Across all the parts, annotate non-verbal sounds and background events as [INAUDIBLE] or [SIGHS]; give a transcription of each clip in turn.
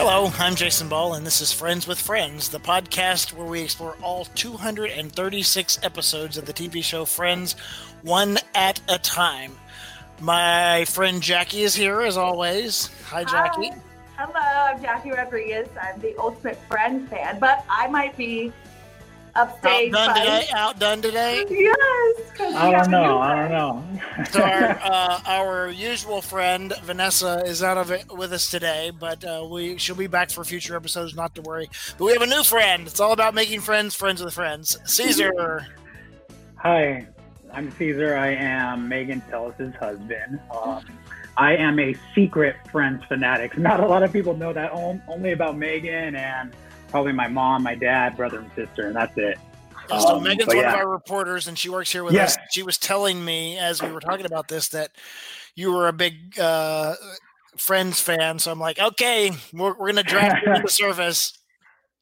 Hello, I'm Jason Ball, and this is Friends with Friends, the podcast where we explore all 236 episodes of the TV show Friends, one at a time. My friend Jackie is here as always. Hi, Jackie. Hi. Hello, I'm Jackie Rodriguez. I'm the ultimate Friends fan, but I might be upstage. Outdone by- today. Outdone today. Yes. 'cause we I don't know. I don't know. So our, [LAUGHS] uh, our usual friend Vanessa is out of it with us today, but uh, we she'll be back for future episodes. Not to worry. But we have a new friend. It's all about making friends, friends with friends. Caesar. [LAUGHS] Hi, I'm Caesar. I am Megan Telles' husband. Um, I am a secret Friends fanatic. [LAUGHS] Not a lot of people know that. Only about Megan and probably my mom, my dad, brother, and sister, and that's it. so Um, Megan's but one of our reporters, and she works here with Yeah. us. She was telling me as we were talking about this that you were a big uh, Friends fan. So I'm like, okay, we're, we're gonna draft you to the [LAUGHS] surface.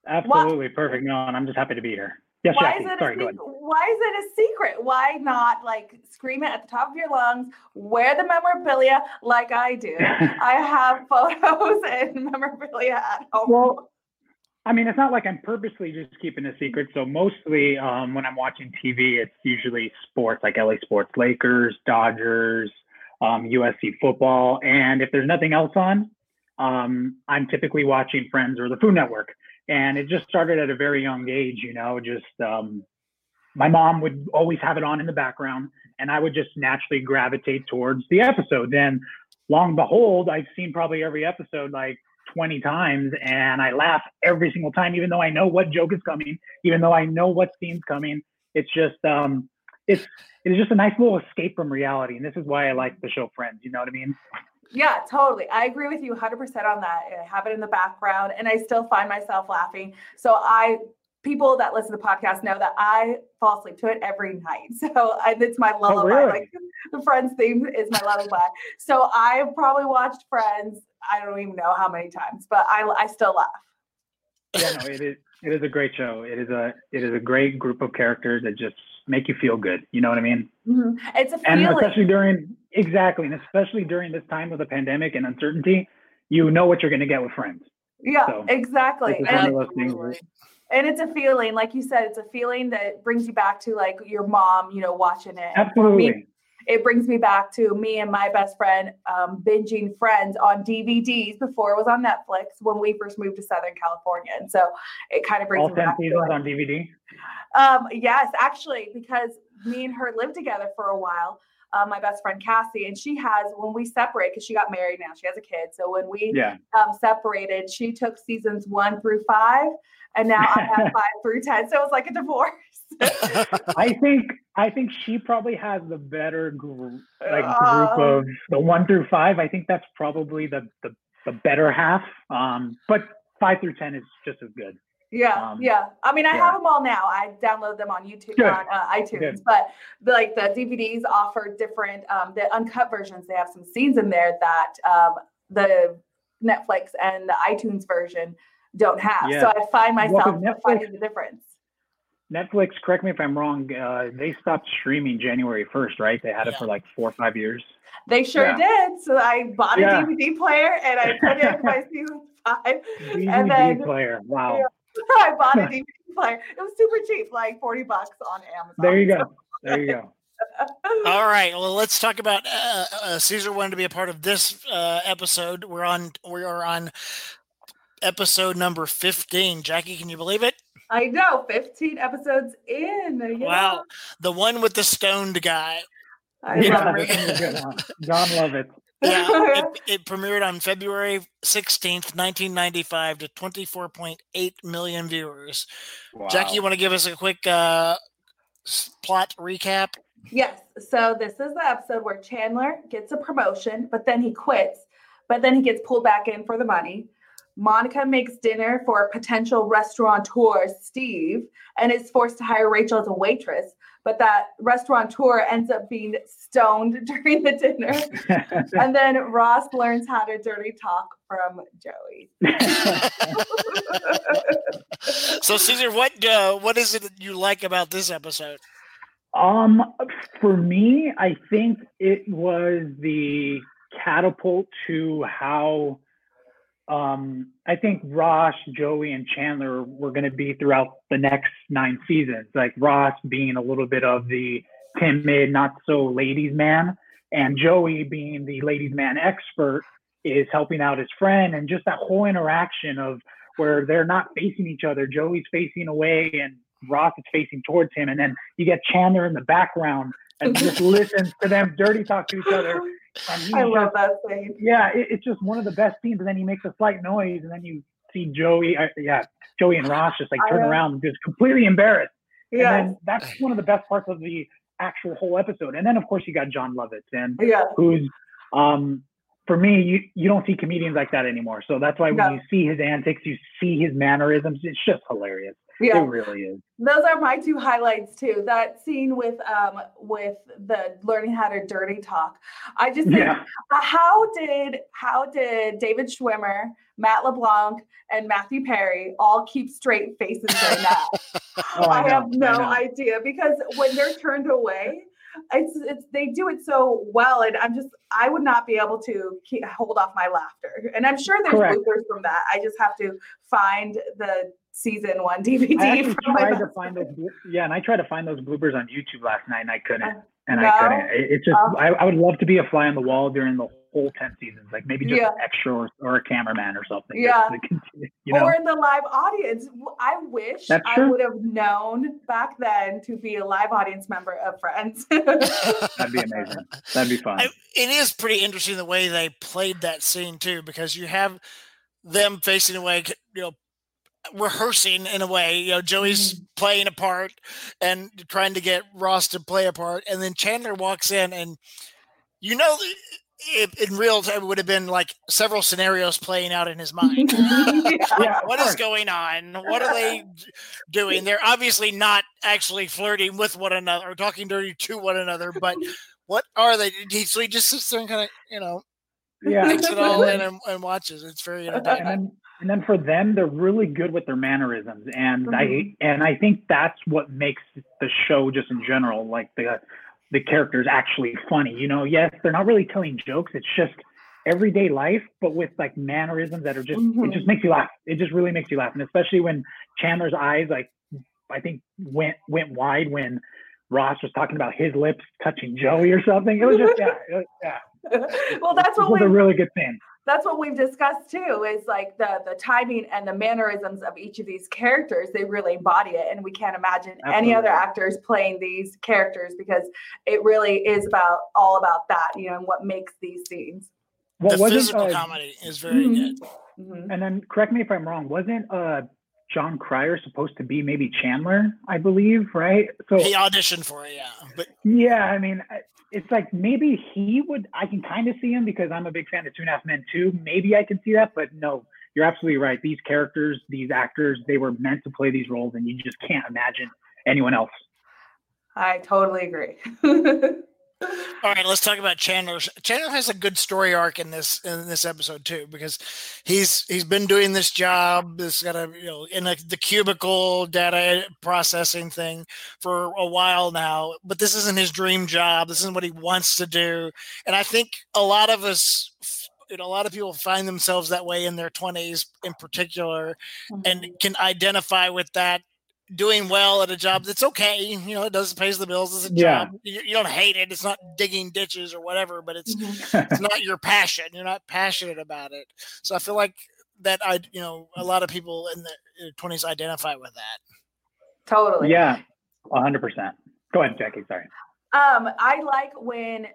Absolutely perfect. No, and I'm just happy to be here. Yes, Why Jackie. is it Sorry, a go ahead. secret? Why is it a secret? Why not like scream it at the top of your lungs? Wear the memorabilia like I do. [LAUGHS] I have photos [LAUGHS] and memorabilia at home. Well, I mean, it's not like I'm purposely just keeping a secret. So mostly, um, when I'm watching TV, it's usually sports like LA Sports, Lakers, Dodgers, um, USC football, and if there's nothing else on, um, I'm typically watching Friends or the Food Network. And it just started at a very young age, you know. Just um, my mom would always have it on in the background, and I would just naturally gravitate towards the episode. And long behold, I've seen probably every episode like 20 times and I laugh every single time, even though I know what joke is coming, even though I know what scene's coming. It's just, um, it's, it is just a nice little escape from reality. And this is why I like the show Friends. You know what I mean? Yeah, totally. I agree with you 100% on that. I have it in the background and I still find myself laughing. So I people that listen to the podcast know that I fall asleep to it every night. [LAUGHS] So I, it's my lullaby. really? Like the Friends theme is my lullaby. So I've probably watched Friends. I don't even know how many times, but I I still laugh. Yeah, no, it is, it is a great show. It is a, it is a great group of characters that just make you feel good. You know what I mean? Mhm. It's a feeling. And especially during, exactly. And especially during this time of the pandemic and uncertainty, you know what you're going to get with Friends. yeah, so, exactly. this is And one of those things Absolutely. And it's a feeling like you said it's a feeling that brings you back to like your mom you know watching it for me, Absolutely. it brings me back to me and my best friend um, binging friends on dvds before it was on netflix when we first moved to southern california and so it kind of brings All me 10 back to seasons it. on DVD. Um, yes, actually, because me and her lived together for a while. Uh, my best friend Cassie, and she has when we separate because she got married now, she has a kid. So when we Yeah. um, separated, she took seasons one through five, and now I have [LAUGHS] five through ten. So it was like a divorce. [LAUGHS] I think I think she probably has the better group, like group Um, of the one through five. I think that's probably the the, the better half. Um, but five through ten is just as good. Yeah, Um, yeah. I mean, I yeah. have them all now. I download them on YouTube, Good. on uh, iTunes. Good. But the, like the DVDs offer different, um, the uncut versions. They have some scenes in there that um, the Netflix and the iTunes version don't have. Yeah. So I find Well, 'cause myself Netflix- finding the difference. Netflix, correct me if I'm wrong. Uh, they stopped streaming January first, right? They had it for like four or five years. They sure Yeah. did. So I bought a DVD player and I put it in my [LAUGHS] season five. DVD And then- player. Wow. Yeah. [LAUGHS] I bought a [LAUGHS] DVD player. It was super cheap, like 40 bucks on Amazon. There you go. There you go. All right. Well, let's talk about uh, uh, Caesar wanted to be a part of this uh, episode. We're on. We are on episode number fifteen. Jackie, can you believe it? I know, 15 episodes in. Yeah. Wow, the one with the stoned guy. I yeah, love it. one was good. Jon Lovitz. Yeah, [LAUGHS] it, it premiered on February sixteenth, nineteen ninety-five, to twenty-four point eight million viewers. Jackie, you want to give us a quick uh, plot recap? Yes. So this is the episode where Chandler gets a promotion, but then he quits, but then he gets pulled back in for the money. Monica makes dinner for potential restaurateur Steve and is forced to hire Rachel as a waitress, but that restaurateur ends up being stoned [LAUGHS] during the dinner. [LAUGHS] and then Ross learns how to dirty talk from Joey. So, Caesar, what uh, what is it that you like about this episode? Um, for me, I think it was the catapult to how um, I think Ross, Joey, and Chandler were going to be throughout the next nine seasons. Like Ross being a little bit of the timid, not so ladies man, and Joey being the ladies man expert is helping out his friend, and just that whole interaction of where they're not facing each other. Joey's facing away, and Ross is facing towards him, and then you get Chandler in the background and just listens to them dirty talk to each other [LAUGHS] I love that scene. Yeah, it, it's just one of the best scenes. And then he makes a slight noise, and then you see Joey, uh, yeah, Joey and Ross just like turn around, just completely embarrassed. Yeah, and then that's one of the best parts of the actual whole episode. And then of course you got Jon Lovitz, and yeah. who's um for me, you, you don't see comedians like that anymore. So that's why when no. you see his antics, you see his mannerisms, it's just hilarious. Yeah, it really is. Those are my two highlights too. That scene with um with the learning how to dirty talk. I just think yeah. how did how did David Schwimmer, Matt LeBlanc, and Matthew Perry all keep straight faces during that? [LAUGHS] oh, I, I have no I idea because when they're turned away, it's it's they do it so well, and I'm just I would not be able to keep, hold off my laughter. And I'm sure there's Correct. bloopers from that. I just have to find the season one DVD. I tried to find those, yeah, and I tried to find those bloopers on YouTube last night, and I couldn't. Uh, and no? I couldn't. It, it's just uh, I, I, would love to be a fly on the wall during the whole ten seasons, like maybe just yeah. an extra or, or, a cameraman or something. Yeah. Continue, you know? Or in the live audience. I wish I would have known back then to be a live audience member of Friends. [LAUGHS] That'd be amazing. That'd be fun. I, it is pretty interesting the way they played that scene too, because you have them facing away, you know, rehearsing in a way. You know, Joey's mm-hmm. playing a part and trying to get Ross to play a part, and then Chandler walks in, and you know, it, in real time, it would have been like several scenarios playing out in his [LAUGHS] mind. yeah, what is going on? What are they doing? They're obviously not actually flirting with one another or talking dirty to one another, but what are they? He, so he just sits there and kind of, you know, yeah, takes it all in and, and watches. It's very entertaining and then for them they're really good with their mannerisms and mm-hmm. i and i think that's what makes the show just in general like the the characters actually funny you know yes they're not really telling jokes it's just everyday life but with like mannerisms that are just mm-hmm. it just makes you laugh it just really makes you laugh and especially when chandler's eyes like i think went went wide when ross was talking about his lips touching joey or something it was just yeah, was, yeah. [LAUGHS] well that's what was a really good thing that's what we've discussed too is like the the timing and the mannerisms of each of these characters they really embody it and we can't imagine Absolutely. any other actors playing these characters because it really is about all about that you know and what makes these scenes well, the physical uh, comedy is very mm-hmm. good mm-hmm. and then correct me if i'm wrong wasn't uh Jon Cryer supposed to be maybe Chandler, I believe, right? So he auditioned for it, yeah. But yeah, I mean, it's like maybe he would. I can kind of see him because I'm a big fan of Two and a Half Men too. Maybe I can see that, but no, you're absolutely right. These characters, these actors, they were meant to play these roles, and you just can't imagine anyone else. I totally agree. [LAUGHS] All right, let's talk about Chandler. Chandler has a good story arc in this in this episode too, because he's he's been doing this job, this got a you know in a, the cubicle data processing thing for a while now. But this isn't his dream job. This isn't what he wants to do, and I think a lot of us you know, a lot of people find themselves that way in their 20s in particular mm-hmm. and can identify with that doing well at a job that's okay. You know, it does pays the bills. It's a yeah. job. You, you, don't hate it. It's not digging ditches or whatever, but it's mm-hmm. it's [LAUGHS] not your passion. You're not passionate about it. So I feel like that I you know a lot of people in the twenties identify with that. Totally. Yeah, hundred percent. Go ahead, Jackie. Sorry. Um, I like when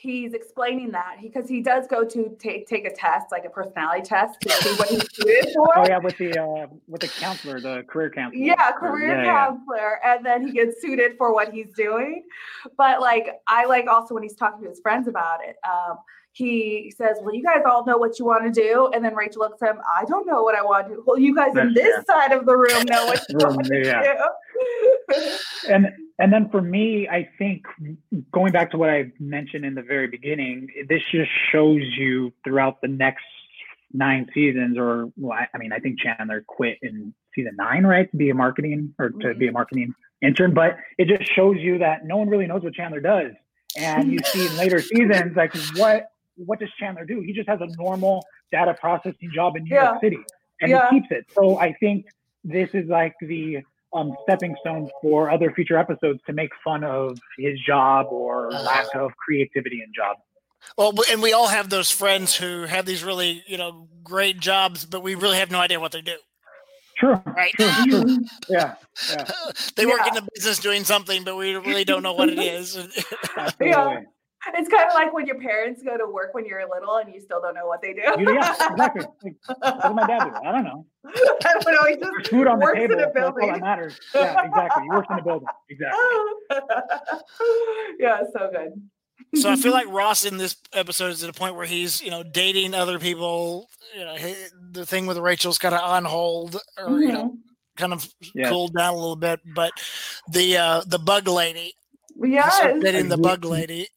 he's explaining that because he, he, does go to take take a test, like a personality test, to see what he's suited for. Oh yeah, with the uh, with the counselor, the career counselor. Yeah, career yeah, counselor, yeah. and then he gets suited for what he's doing. But like, I like also when he's talking to his friends about it. Um, he says, Well, you guys all know what you want to do. And then Rachel looks at him, I don't know what I want to do. Well, you guys in this side of the room know what you want to do. and and then for me, I think going back to what I mentioned in the very beginning, this just shows you throughout the next nine seasons, or well, I, I mean, I think Chandler quit in season nine, right, to be a marketing or to mm-hmm. be a marketing intern. But it just shows you that no one really knows what Chandler does, and you see in later seasons like what what does Chandler do? He just has a normal data processing job in New Yeah. York City, and Yeah. he keeps it. So I think this is like the um, stepping stone for other future episodes to make fun of his job or Uh. lack of creativity in job. Well, and we all have those friends who have these really, you know, great jobs, but we really have no idea what they do. True. Right. True. [LAUGHS] True. Yeah. Yeah. they work in Yeah. the business doing something, but we really don't know what it [LAUGHS] is. [LAUGHS] Absolutely. It's kind of like when your parents go to work when you're little and you still don't know what they do. You- yeah. Exactly. [LAUGHS] Like, what does my dad do? I don't know. I don't know. He There's just food on the works table. in a That's all that matters. Yeah. Exactly. He works in a building. Exactly. [LAUGHS] yeah, so good. so I feel [LAUGHS] like Ross in this episode is at a point where he's, you know, dating other people. You know, he, the thing with Rachel's kind of on hold, or you know, Mhm. kind of Yeah. cooled down a little bit. But the uh the bug lady, yeah, Yes. starts dating the bug lady.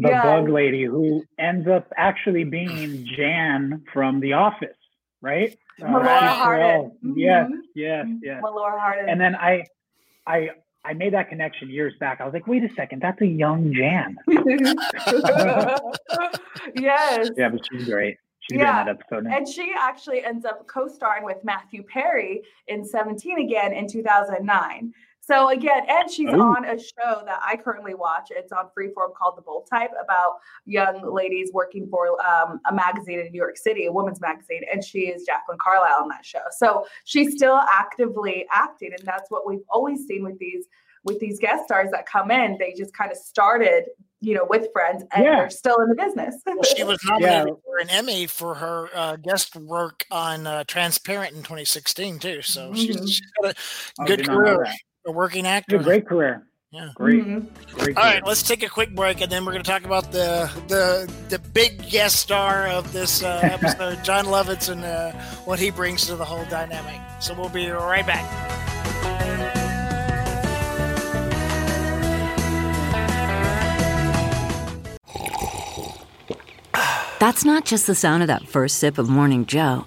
The Yes. bug lady who ends up actually being Jan from The Office, right? Uh, Melora Steve Hardin. Carell. Yes, Mhm. yes, yes. Melora Hardin. And then I, I, I made that connection years back. I was like, wait a second, that's a young Jan. [LAUGHS] yes. Yeah, but she's great. She's Yeah. great in that episode. And she actually ends up co-starring with Matthew Perry in 17 again in 2009. So again, and she's Oh. on a show that I currently watch. It's on Freeform called The Bold Type about young ladies working for um, a magazine in New York City, a women's magazine, and she is Jacqueline Carlyle on that show. So she's still actively acting, and that's what we've always seen with these with these guest stars that come in. They just kind of started, you know, with Friends, and Yeah. they're still in the business. Well, she was [LAUGHS] nominated for an Emmy for her uh, guest work on uh, Transparent in 2016 too. So she's, Mhm. she's got a I good did know career, that. A working actor. a great career. Yeah. Great, Mhm. great All career. right, let's take a quick break, and then we're going to talk about the the the big guest star of this uh, [LAUGHS] episode, Jon Lovitz, and uh, what he brings to the whole dynamic. So we'll be right back. That's not just the sound of that first sip of Morning Joe.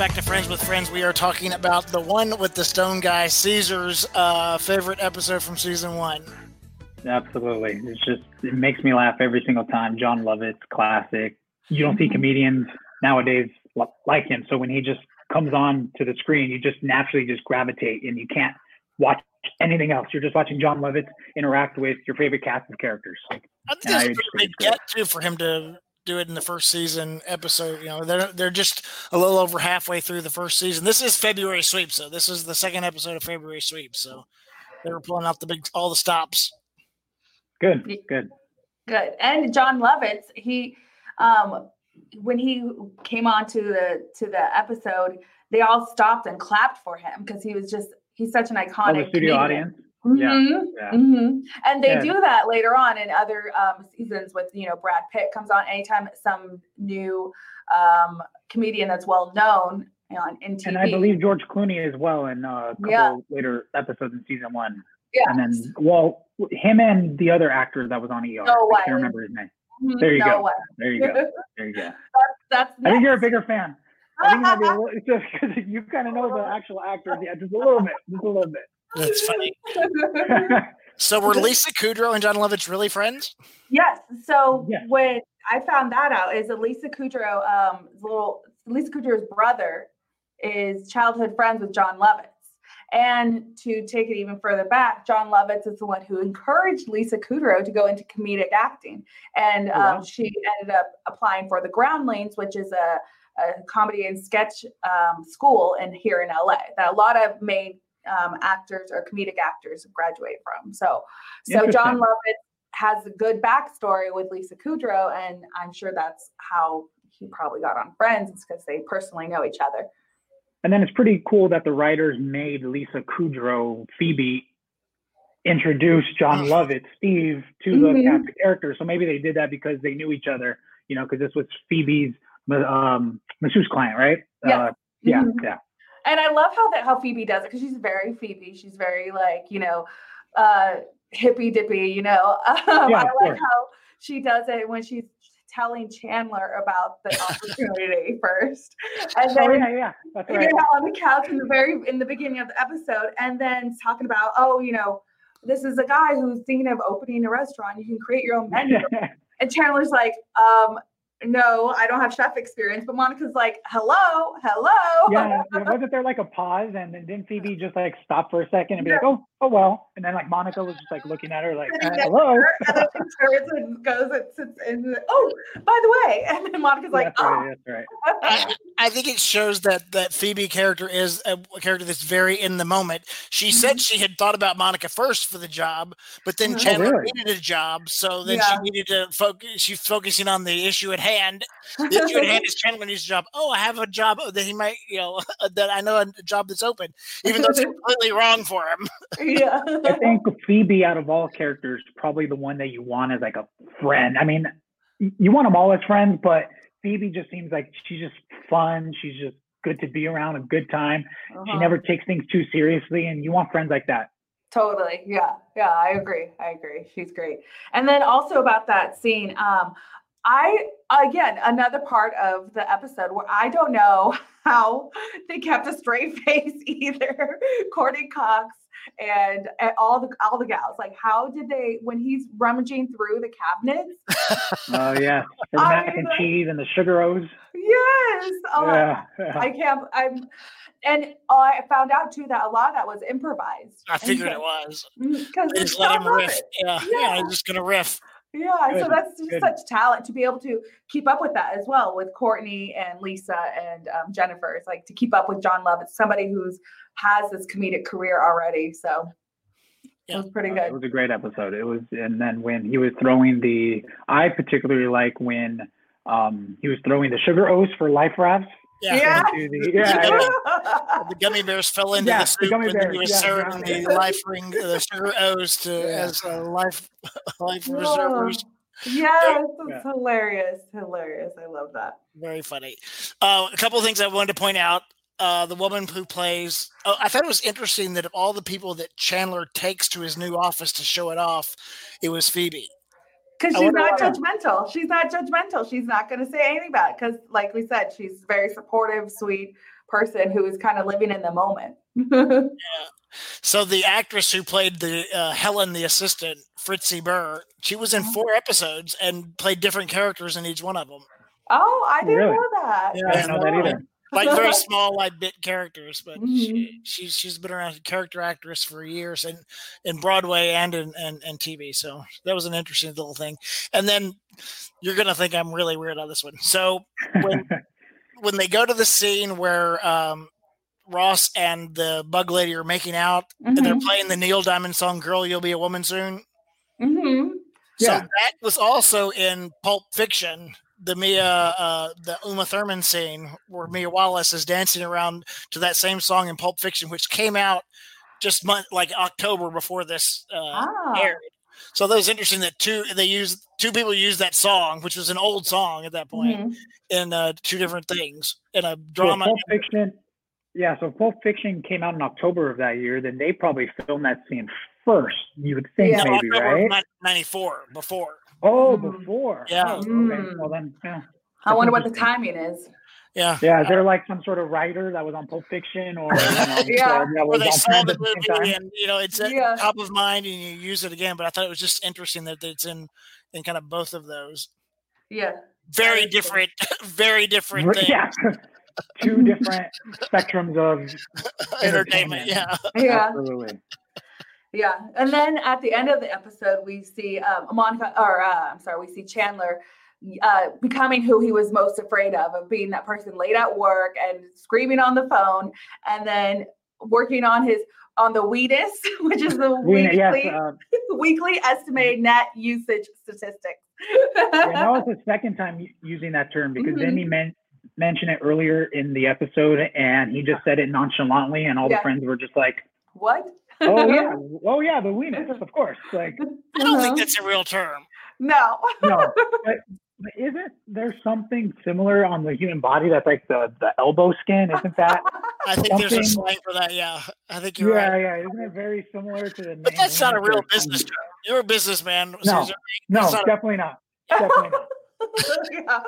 Back to Friends with Friends. We are talking about the one with the stone guy, Caesar's uh, favorite episode from season one. Absolutely. It's just it makes me laugh every single time. Jon Lovitz, classic. You don't see comedians nowadays like him. So when he just comes on to the screen, you just naturally just gravitate and you can't watch anything else. You're just watching Jon Lovitz interact with your favorite cast of characters. I think that's a just big get too for him to do it in the first season episode. You know, they're they're just a little over halfway through the first season. This is February sweep, so this is the second episode of February sweep. So they were pulling out the big all the stops. Good, good. Good. And Jon Lovitz, he um when he came on to the to the episode, they all stopped and clapped for him because he was just he's such an Oh, iconic the studio comedian. audience. Yeah, Mhm, yeah. mhm. And they Yeah. do that later on in other um, seasons with, you know, Brad Pitt comes on anytime some new um, comedian that's well known on in TV. And I believe George Clooney as well in uh, a couple Yeah. later episodes in season one. yeah. And then, well, him and the other actor that was on ER. No I can't remember his name. Mhm, there you no go. way. There you go. [LAUGHS] There you go. That's that's I think you're a bigger fan. I think be a little, [LAUGHS] just because you kind of know the [LAUGHS] actual actors. Yeah, just a little bit. Just a little bit. That's funny. [LAUGHS] So were Lisa Kudrow and Jon Lovitz really friends? Yes. So Yes. when I found that out, is that Lisa Kudrow, um, little Lisa Kudrow's brother, is childhood friends with Jon Lovitz. And to take it even further back, Jon Lovitz is the one who encouraged Lisa Kudrow to go into comedic acting, and Oh, wow. um, she ended up applying for the Groundlings, which is a, a comedy and sketch um, school in here in LA that a lot of made um, actors or comedic actors graduate from. So, so John. Lovitz has a good backstory with Lisa Kudrow, and I'm sure that's how he probably got on Friends. It's because they personally know each other. and then it's pretty cool that the writers made Lisa Kudrow, Phoebe, introduce Jon Lovitz, Steve, to the Mhm. cast of characters. So maybe they did that because they knew each other, you know, because this was Phoebe's um, masseuse client, right? Yeah. Uh, yeah, Mhm. yeah. And I love how that how Phoebe does it because she's very Phoebe. She's very like you know, uh, hippy dippy. You know, [LAUGHS] um, Yeah, I like how she does it when she's telling Chandler about the opportunity [LAUGHS] first, and Oh then yeah, yeah. That's you know, on the couch in the very in the beginning of the episode, and then talking about oh you know. This is a guy who's thinking of opening a restaurant. You can create your own menu. [LAUGHS] And Chandler's like, um, no, I don't have chef experience. But Monica's like, hello, hello. yeah, yeah, wasn't there like a pause and then didn't Phoebe just like stop for a second and be like, oh, oh well, and then like Monica was just like looking at her like, And uh, then hello. And then she goes and sits in. The, oh, by the way. [LAUGHS] And then Monica's like, that's oh. right, ah! that's right. [LAUGHS] I, I think it shows that that Phoebe character is a character that's very in the moment. She said mm-hmm. she had thought about Monica first for the job, but then mm-hmm. Oh, Chandler really? needed a job, so then Yeah. she needed to focus. She's focusing on the issue at hand. The [LAUGHS] issue at hand is Chandler needs a job. Oh, I have a job that he might, you know, that I know a job that's open, even though it's completely wrong for him. Yeah. [LAUGHS] I think Phoebe, out of all characters, probably the one that you want as like a friend. I mean, you want them all as friends, but Phoebe just seems like she's just fun. She's just good to be around, a good time. She Uh-huh. never takes things too seriously, and you want friends like that. Totally. Yeah. Yeah. I agree. I agree. She's great. And then also about that scene, um, I again another part of the episode where I don't know [LAUGHS] how they kept a straight [LAUGHS] face either. Courteney Cox and, and all the all the gals. Like, how did they when he's rummaging through the cabinets? [LAUGHS] Oh yeah, the I mac and know. cheese and the sugar O's. Yes. Oh, yeah, yeah. I can't. I'm, and I found out too that a lot of that was improvised. I figured it was. Mm, because They just let him riff. Yeah, yeah, Yeah. he's just gonna riff. Yeah, so that's just good. such talent to be able to keep up with that as well with Courtney and Lisa and um, Jennifer. It's like to keep up with John Love. It's somebody who's has this comedic career already. So Yeah. it was pretty Uh, good. It was a great episode. It was, and then when he was throwing the, I particularly like when um he was throwing the sugar O's for life rafts. Yeah. Yeah. the- [LAUGHS] yeah, yeah. The gummy bears fell into Yeah, the the soup, gummy and then he bears, was yeah, serving yeah. the life ring, the [LAUGHS] sugar O's to Yeah. as uh, life [LAUGHS] life Whoa. reservers. Yes, it's hilarious. Hilarious. I love that. Very funny. Uh, a couple of things I wanted to point out. Uh, the woman who plays, oh, I thought it was interesting that of all the people that Chandler takes to his new office to show it off, it was Phoebe. Because she's not why. judgmental. She's not judgmental. She's not going to say anything about it. Because, like we said, she's a very supportive, sweet person who is kind of living in the moment. [LAUGHS] yeah. So the actress who played the uh, Helen, the assistant, Fritzi Burr, she was in Oh. four episodes and played different characters in each one of them. oh, I didn't Really? know that. Yeah, I didn't know that either. Like [LAUGHS] very small, like bit characters, but Mhm. she, she's she's been around a character actress for years and in Broadway and in and, and TV. So that was an interesting little thing. And then you're gonna think I'm really weird on this one. So when [LAUGHS] when they go to the scene where um, Ross and the bug lady are making out and they're Mhm. playing the Neil Diamond song "Girl, You'll Be a Woman Soon." Mm-hmm. So Yeah. that was also in Pulp Fiction, the Mia, uh, the Uma Thurman scene where Mia Wallace is dancing around to that same song in Pulp Fiction, which came out just month like October before this uh, Ah. aired. So that was interesting that two they used two people used that song, which was an old song at that point, Mhm. in uh, two different things in a So drama. Pulp Fiction. Yeah, so Pulp Fiction came out in October of that year. Then they probably filmed that scene first. You would think Yeah. maybe, October right? ninety four before. Oh, Mm. before. Yeah. Oh, okay. Mm. Well then, yeah. I wonder what the timing is. Yeah. Yeah, is there like some sort of writer that was on Pulp Fiction or you know, [LAUGHS] Yeah. that Where was they saw the at the same movie and you know it's at Yeah. top of mind and you use it again. But I thought it was just interesting that it's in in kind of both of those. Yeah. Very [LAUGHS] Very different, very different things. Yeah, [LAUGHS] two different spectrums of entertainment. Yeah. Yeah. absolutely. Yeah. And then at the end of the episode, we see um, Monica, or uh, I'm sorry, we see Chandler uh, becoming who he was most afraid of, of being that person late at work and screaming on the phone, and then working on his on the WENUS, [LAUGHS] which is the We, weekly yes, uh, [LAUGHS] weekly estimated net usage statistics. yeah, that was the [LAUGHS] second time using that term because then Mhm. he meant mention it earlier in the episode, and he just said it nonchalantly, and all Yeah. the friends were just like, What? "Oh yeah, [LAUGHS] oh yeah, the weenus, of course." Like, [LAUGHS] I don't think Uh-huh. that's a real term. No. [LAUGHS] no, but, but isn't there something similar on the human body that's like the the elbow skin? Isn't that? I think there's a Something- slang for that. Yeah, I think you're yeah, right. yeah. Isn't it very similar to the? But that's not a real business something? term. You're a businessman. No. Caesar. No, That's not a- definitely not. Definitely not. yeah.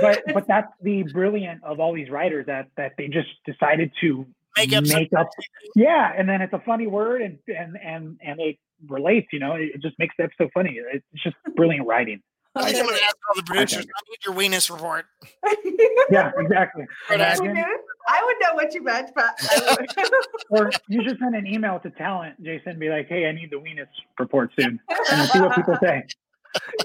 But but that's the brilliant of all these writers that that they just decided to Make up some- up yeah and then it's a funny word and and and and it relates you know it just makes that so funny. It's just [LAUGHS] brilliant writing. I think I'm going to ask all the producers. think- I need your weenus report. [LAUGHS] yeah exactly. I You Imagine- I would know what you meant, but [LAUGHS] or you should send an email to talent jason and be like hey i need the weenus report soon. And see what people say [LAUGHS]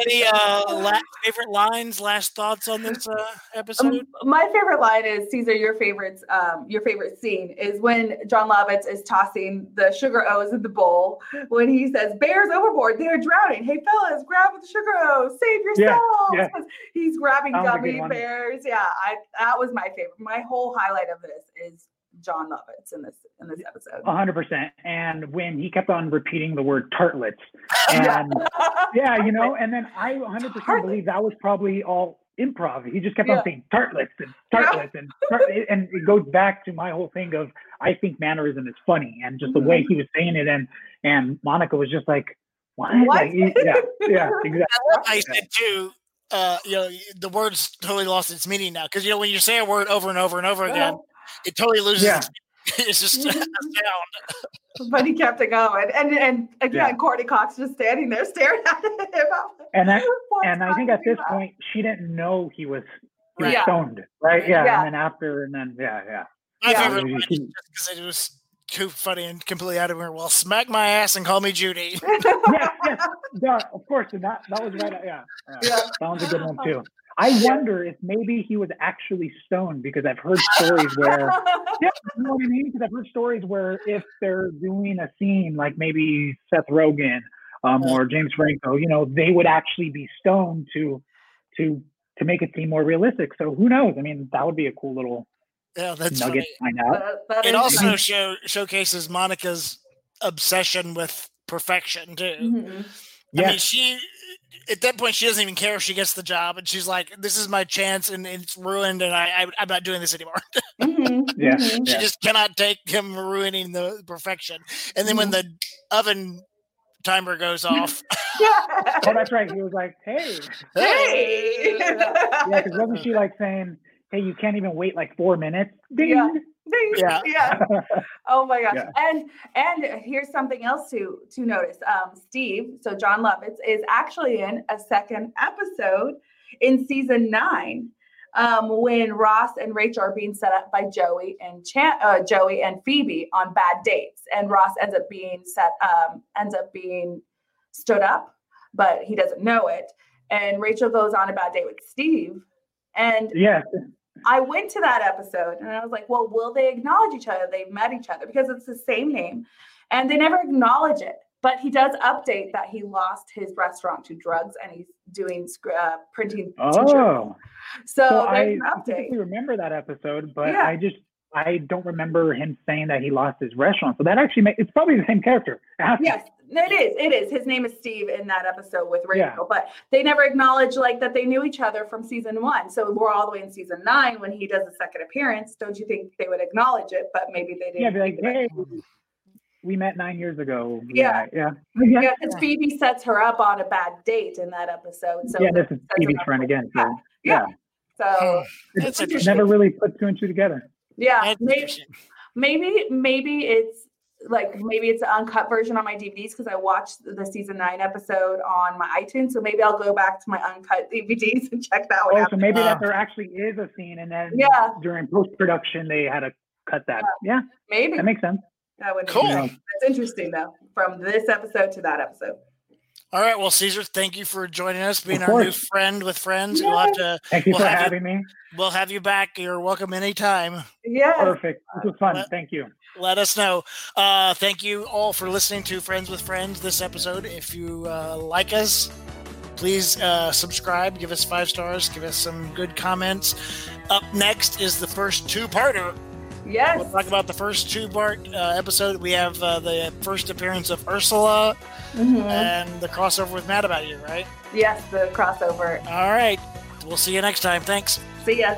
Any uh, la- favorite lines, last thoughts on this uh, episode? Um, my favorite line is Caesar. Your favorites, um, your favorite scene is when Jon Lovitz is tossing the sugar O's in the bowl. When he says, "Bears overboard, they're drowning." Hey fellas, grab the sugar O's, save yourselves. yeah. He's grabbing That was a good gummy bears. Yeah, I that was my favorite. My whole highlight of this is Jon Lovitz in this in this episode. Hundred percent. And when he kept on repeating the word tartlets, [LAUGHS] and yeah, you know, and then I 100 percent believe that was probably all improv. He just kept Yeah. on saying tartlets and Yeah. tartlets and tart- and it goes back to my whole thing of I think mannerism is funny and just the way Mm-hmm. he was saying it and and Monica was just like what? What? Like, yeah, yeah, [LAUGHS] exactly. I love how you said too. Uh, you know, the word's totally lost its meaning now because you know when you say a word over and over and over again, it totally loses. Yeah. Its, [LAUGHS] it's just mm-hmm. a [LAUGHS] sound. but he kept it going, and and again, Yeah. Courteney Cox just standing there staring at him. [LAUGHS] Like, And I and I think at this you?" point she didn't know he was, he was Yeah. stoned, right? Yeah. Yeah. And then after and then yeah, yeah. My Yeah. favorite You line is just because it was too funny and completely out of here. Well, smack my ass and call me Judy. yes, yes, yeah, of course, and that that was right. Yeah, yeah. Yeah. that was a good one too. I wonder if maybe he was actually stoned because I've heard stories where, [LAUGHS] yeah, you know what I mean? Because I've heard stories where if they're doing a scene like maybe Seth Rogen um, or James Franco, you know, they would actually be stoned to to to make it seem more realistic. So who knows? I mean, that would be a cool little Yeah, that's nugget funny. to find out. That- that It is also funny. show showcases Monica's obsession with perfection too. Mhm. I Yeah, mean, she at that point she doesn't even care if she gets the job, and she's like, "This is my chance, and it's ruined, and I, I I'm not doing this anymore." [LAUGHS] Mhm. Yeah. Mhm. she just cannot take him ruining the perfection. And then when the oven timer goes [LAUGHS] off, Yeah. oh, that's right. He was like, "Hey, [LAUGHS] Hey. yeah," because wasn't she like saying, "Hey, you can't even wait like four minutes"? Ding. Yeah. Yeah. [LAUGHS] yeah. Oh my gosh. Yeah. And and here's something else to to notice. Um, Steve, so Jon Lovitz is actually in a second episode in season nine. Um, when Ross and Rachel are being set up by Joey and Chan- uh, Joey and Phoebe on bad dates, and Ross ends up being set um, ends up being stood up, but he doesn't know it. And Rachel goes on a bad date with Steve, and Yes, I went to that episode and I was like, well, will they acknowledge each other? They've met each other because it's the same name and they never acknowledge it. But he does update that he lost his restaurant to drugs and he's doing uh, printing. Oh, so, so I specifically remember that episode, but Yeah. I just I don't remember him saying that he lost his restaurant. So that actually makes it's probably the same character. It has to be. Yes, it is. It is. His name is Steve in that episode with Rachel, Yeah. but they never acknowledge like that they knew each other from season one. So we're all the way in season nine when he does a second appearance. Don't you think they would acknowledge it? But maybe they didn't. Yeah, be like, think of it. hey, we met nine years ago. Yeah. yeah, Yeah, yeah. [LAUGHS] Phoebe sets her up on a bad date in that episode. So yeah, this is Phoebe's friend for- again. Yeah. So Yeah. yeah, So [SIGHS] it's never really put two and two together. yeah, maybe maybe maybe it's like maybe it's an uncut version on my DVDs because I watched the season nine episode on my iTunes. So maybe I'll go back to my uncut [LAUGHS] DVDs and check that one Oh, out. so maybe Uh, that there actually is a scene, and then Yeah. during post production they had to cut that. Yeah, Maybe that makes sense. that would Cool. Yeah. That's interesting though. From this episode to that episode. All right, well, Caesar, thank you for joining us, being our new friend with friends. We'll have to, Thank you We'll for have you- having me. we'll have you back. You're welcome anytime. Yes. Perfect. This was fun. Well- Thank you. Let us know. Uh, thank you all for listening to Friends with Friends this episode. If you uh, like us, Please uh, subscribe, give us five stars, give us some good comments. Up next is the first two-parter. Yes. We'll talk about the first two-part uh, episode. We have uh, the first appearance of Ursula Mhm. and the crossover with Mad About You, right? Yes, the crossover. All right. We'll see you next time. Thanks. See ya.